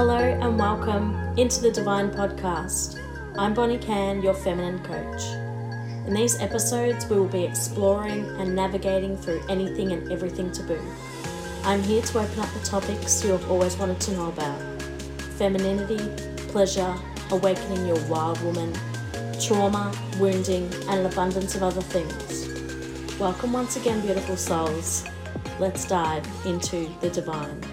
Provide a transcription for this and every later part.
Hello and welcome into the Divine Podcast. I'm Bonnie Can, your feminine coach. In these episodes, we will be exploring and navigating through anything and everything taboo. I'm here to open up the topics you have always wanted to know about femininity, pleasure, awakening your wild woman, trauma, wounding, and an abundance of other things. Welcome once again, beautiful souls. Let's dive into the divine.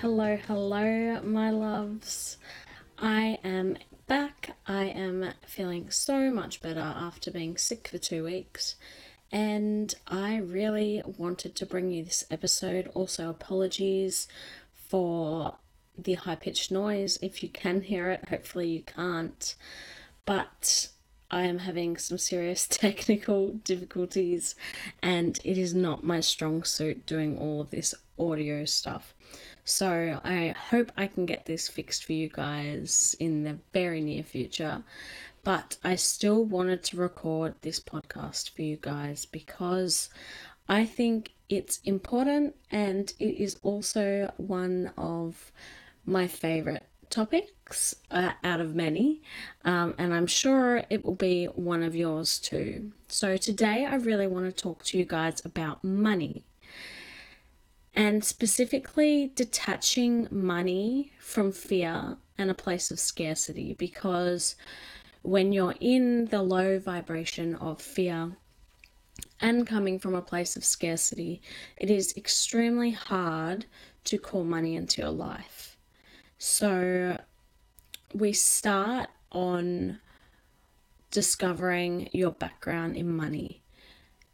Hello, hello, my loves. I am back. I am feeling so much better after being sick for two weeks, and I really wanted to bring you this episode. Also, apologies for the high pitched noise if you can hear it. Hopefully, you can't, but I am having some serious technical difficulties, and it is not my strong suit doing all of this audio stuff. So I hope I can get this fixed for you guys in the very near future. But I still wanted to record this podcast for you guys because I think it's important and it is also one of my favorite topics uh, out of many, um, and I'm sure it will be one of yours too. So, today I really want to talk to you guys about money and specifically detaching money from fear and a place of scarcity because when you're in the low vibration of fear and coming from a place of scarcity, it is extremely hard to call money into your life. So we start on discovering your background in money,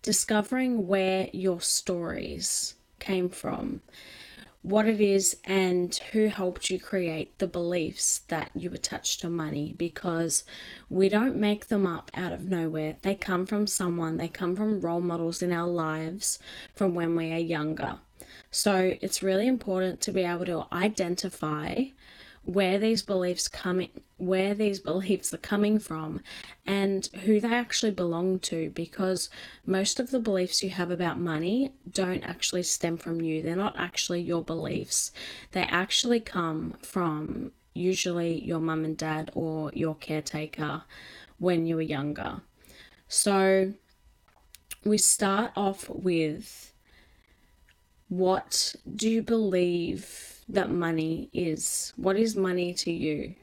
discovering where your stories came from, what it is, and who helped you create the beliefs that you attach to money because we don't make them up out of nowhere. They come from someone, they come from role models in our lives from when we are younger. So it's really important to be able to identify where these beliefs coming where these beliefs are coming from and who they actually belong to because most of the beliefs you have about money don't actually stem from you they're not actually your beliefs they actually come from usually your mum and dad or your caretaker when you were younger so we start off with what do you believe that money is. What is money to you?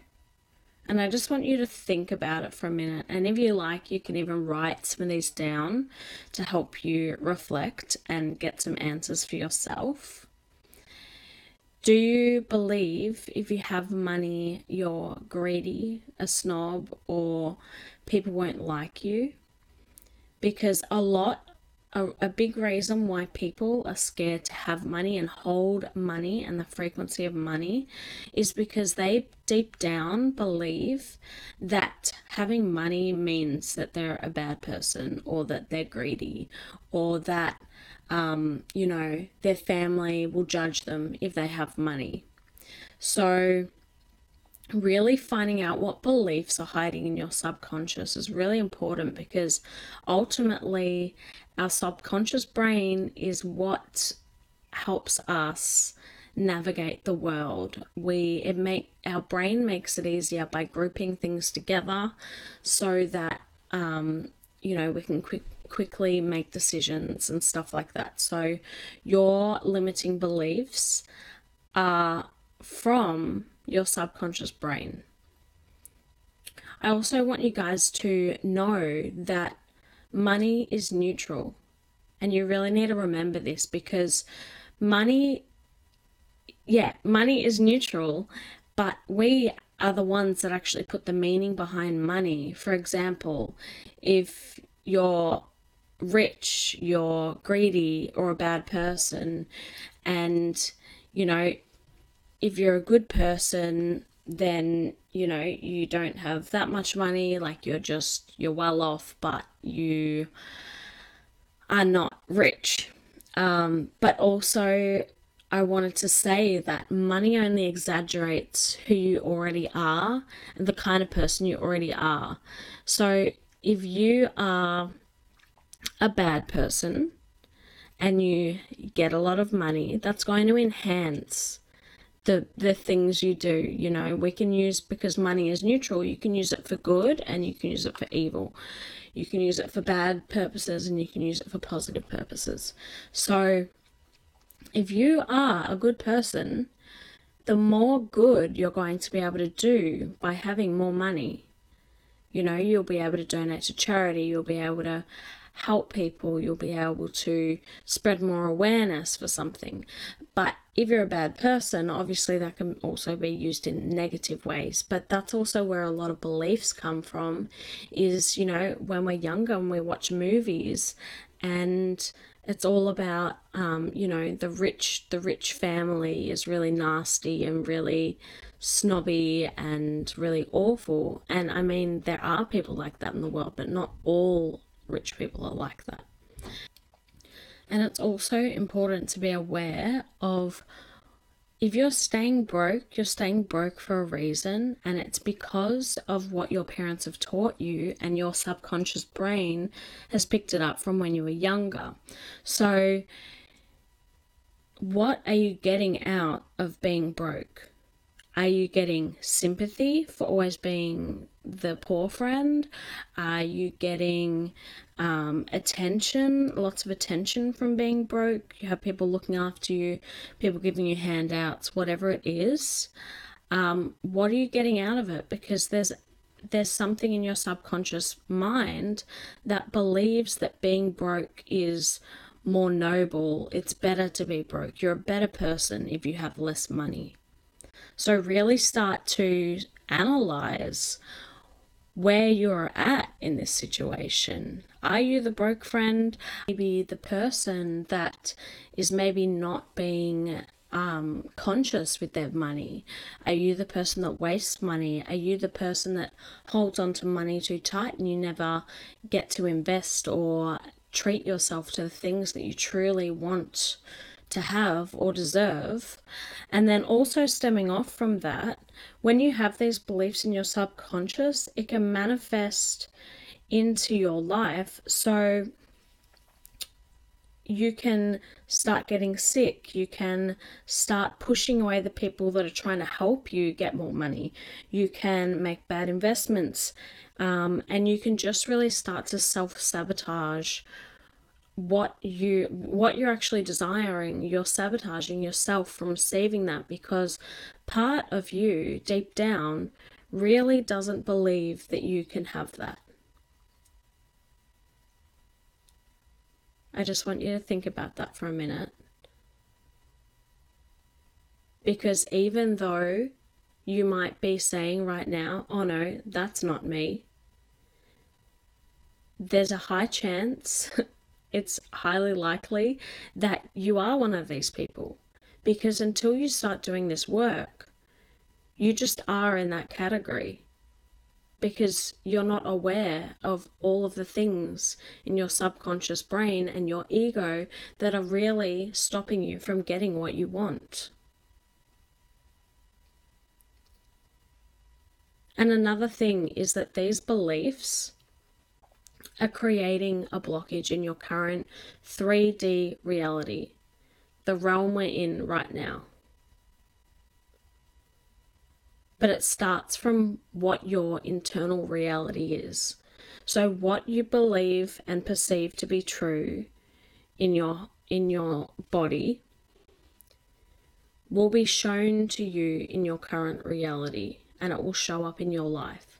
And I just want you to think about it for a minute. And if you like, you can even write some of these down to help you reflect and get some answers for yourself. Do you believe if you have money, you're greedy, a snob, or people won't like you? Because a lot a, a big reason why people are scared to have money and hold money and the frequency of money is because they deep down believe that having money means that they're a bad person or that they're greedy or that um, you know their family will judge them if they have money. So really finding out what beliefs are hiding in your subconscious is really important because ultimately our subconscious brain is what helps us navigate the world. We it make our brain makes it easier by grouping things together so that um, you know we can quick quickly make decisions and stuff like that. So your limiting beliefs are from your subconscious brain. I also want you guys to know that money is neutral. And you really need to remember this because money, yeah, money is neutral, but we are the ones that actually put the meaning behind money. For example, if you're rich, you're greedy, or a bad person, and you know, if you're a good person, then you know you don't have that much money like you're just you're well off but you are not rich. Um, but also i wanted to say that money only exaggerates who you already are and the kind of person you already are. So if you are a bad person and you get a lot of money, that's going to enhance the the things you do you know we can use because money is neutral you can use it for good and you can use it for evil. You can use it for bad purposes and you can use it for positive purposes. So if you are a good person the more good you're going to be able to do by having more money you know you'll be able to donate to charity you'll be able to help people, you'll be able to spread more awareness for something. But if you're a bad person, obviously that can also be used in negative ways. But that's also where a lot of beliefs come from is, you know, when we're younger and we watch movies and it's all about um, you know the rich the rich family is really nasty and really snobby and really awful and i mean there are people like that in the world but not all rich people are like that. And it's also important to be aware of if you're staying broke, you're staying broke for a reason, and it's because of what your parents have taught you, and your subconscious brain has picked it up from when you were younger. So, what are you getting out of being broke? Are you getting sympathy for always being the poor friend? Are you getting um, attention, lots of attention from being broke? You have people looking after you, people giving you handouts, whatever it is. Um, what are you getting out of it? Because there's there's something in your subconscious mind that believes that being broke is more noble. It's better to be broke. You're a better person if you have less money. So, really start to analyze where you're at in this situation. Are you the broke friend? Maybe the person that is maybe not being um, conscious with their money? Are you the person that wastes money? Are you the person that holds on to money too tight and you never get to invest or treat yourself to the things that you truly want to have or deserve. And then also stemming off from that, when you have these beliefs in your subconscious, it can manifest into your life. So you can start getting sick. You can start pushing away the people that are trying to help you get more money. You can make bad investments. Um, and you can just really start to self sabotage what you what you're actually desiring you're sabotaging yourself from receiving that because part of you deep down really doesn't believe that you can have that. I just want you to think about that for a minute. Because even though you might be saying right now oh no that's not me there's a high chance it's highly likely that you are one of these people. Because until you start doing this work, you just are in that category. Because you're not aware of all of the things in your subconscious brain and your ego that are really stopping you from getting what you want. And another thing is that these beliefs are creating a blockage in your current 3D reality, the realm we're in right now. But it starts from what your internal reality is. So what you believe and perceive to be true in your in your body will be shown to you in your current reality and it will show up in your life.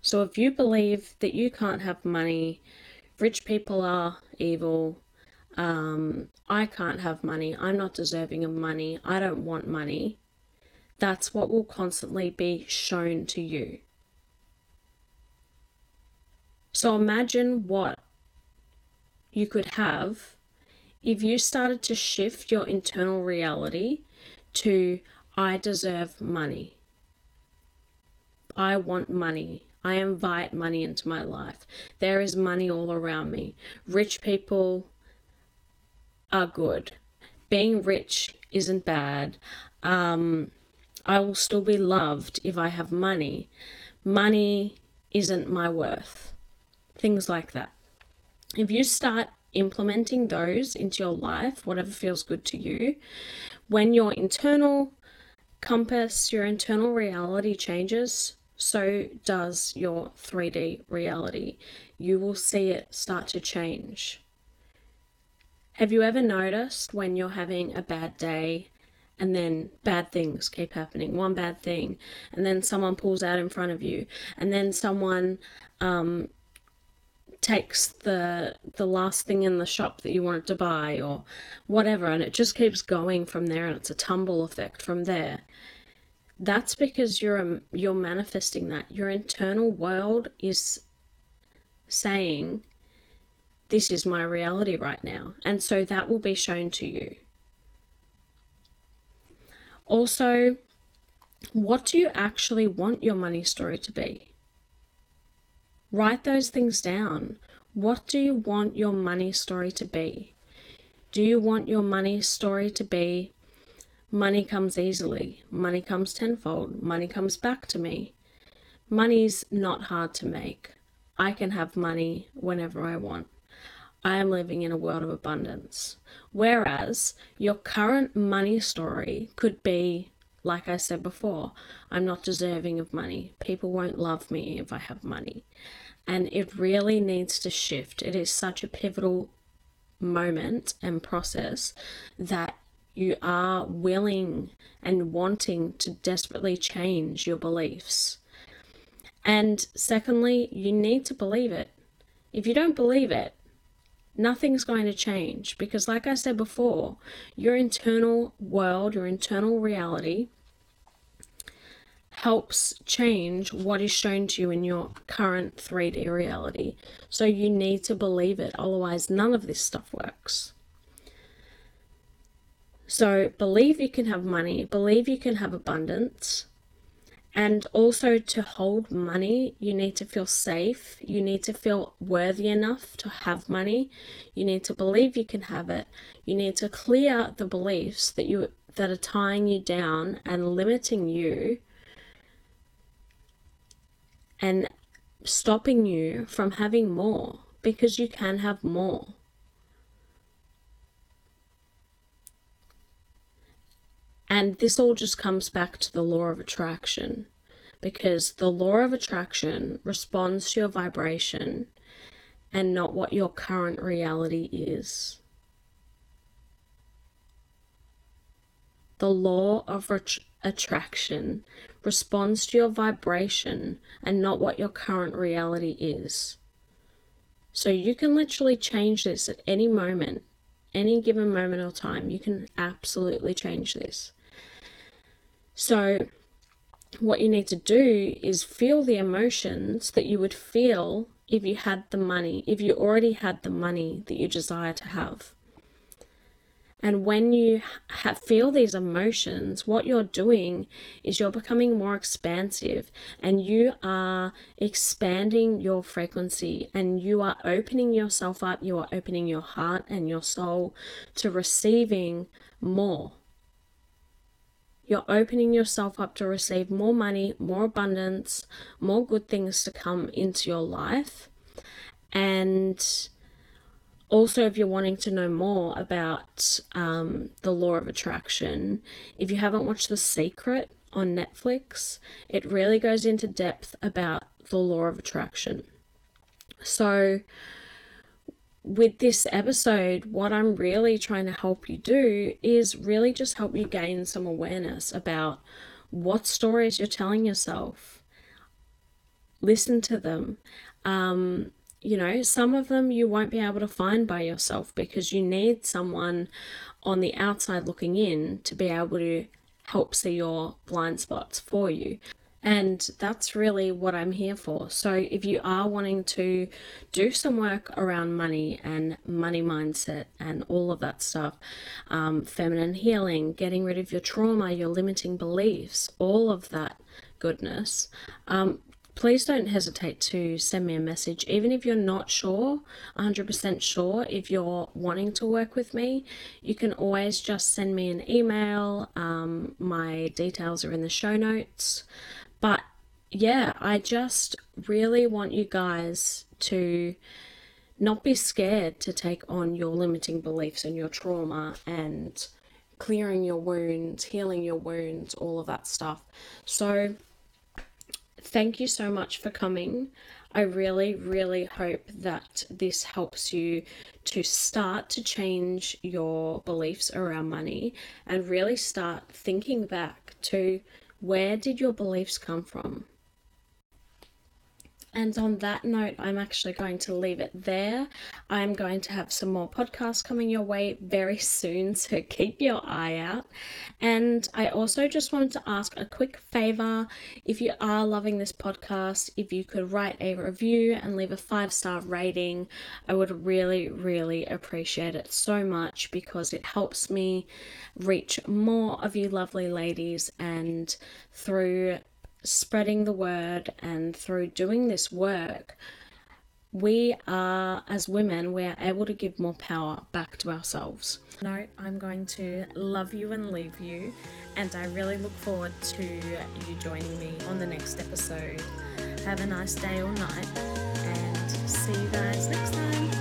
So if you believe that you can't have money, rich people are evil, um, I can't have money, I'm not deserving of money, I don't want money, that's what will constantly be shown to you. So imagine what you could have if you started to shift your internal reality to I deserve money. I want money. I invite money into my life. There is money all around me. Rich people are good. Being rich isn't bad. Um, I will still be loved if I have money. Money isn't my worth. Things like that. If you start implementing those into your life, whatever feels good to you, when your internal compass, your internal reality changes, so does your 3D reality. You will see it start to change. Have you ever noticed when you're having a bad day and then bad things keep happening? One bad thing, and then someone pulls out in front of you, and then someone um, takes the the last thing in the shop that you wanted to buy or whatever and it just keeps going from there and it's a tumble effect from there that's because you're um, you're manifesting that your internal world is saying this is my reality right now and so that will be shown to you also what do you actually want your money story to be Write those things down. What do you want your money story to be? Do you want your money story to be money comes easily, money comes tenfold, money comes back to me? Money's not hard to make. I can have money whenever I want. I am living in a world of abundance. Whereas your current money story could be, like I said before, I'm not deserving of money. People won't love me if I have money and it really needs to shift. It is such a pivotal moment and process that you are willing and wanting to desperately change your beliefs. And secondly, you need to believe it. If you don't believe it, nothing's going to change because, like I said before, your internal world, your internal reality helps change what is shown to you in your current 3D reality. So you need to believe it, otherwise, none of this stuff works. So believe you can have money, believe you can have abundance. And also, to hold money, you need to feel safe. You need to feel worthy enough to have money. You need to believe you can have it. You need to clear the beliefs that you that are tying you down and limiting you and stopping you from having more because you can have more. And this all just comes back to the law of attraction because the law of attraction responds to your vibration and not what your current reality is. The law of attraction responds to your vibration and not what your current reality is. So you can literally change this at any moment, any given moment or time. You can absolutely change this. So, what you need to do is feel the emotions that you would feel if you had the money, if you already had the money that you desire to have. And when you feel these emotions, what you're doing is you're becoming more expansive and you are expanding your frequency and you are opening yourself up, you are opening your heart and your soul to receiving more. You're opening yourself up to receive more money, more abundance, more good things to come into your life. And also, if you're wanting to know more about um, the law of attraction, if you haven't watched The Secret on Netflix, it really goes into depth about the law of attraction. So, with this episode, what I'm really trying to help you do is really just help you gain some awareness about what stories you're telling yourself. Listen to them. Um, you know, some of them you won't be able to find by yourself because you need someone on the outside looking in to be able to help see your blind spots for you. And that's really what I'm here for. So, if you are wanting to do some work around money and money mindset and all of that stuff, um, feminine healing, getting rid of your trauma, your limiting beliefs, all of that goodness, um, please don't hesitate to send me a message. Even if you're not sure, 100% sure, if you're wanting to work with me, you can always just send me an email. Um, my details are in the show notes. But yeah, I just really want you guys to not be scared to take on your limiting beliefs and your trauma and clearing your wounds, healing your wounds, all of that stuff. So, thank you so much for coming. I really, really hope that this helps you to start to change your beliefs around money and really start thinking back to where did your beliefs come from? And on that note, I'm actually going to leave it there. I'm going to have some more podcasts coming your way very soon, so keep your eye out. And I also just wanted to ask a quick favor if you are loving this podcast, if you could write a review and leave a five star rating, I would really, really appreciate it so much because it helps me reach more of you lovely ladies and through spreading the word and through doing this work, we are, as women, we are able to give more power back to ourselves. No, I'm going to love you and leave you, and I really look forward to you joining me on the next episode. Have a nice day or night, and see you guys next time.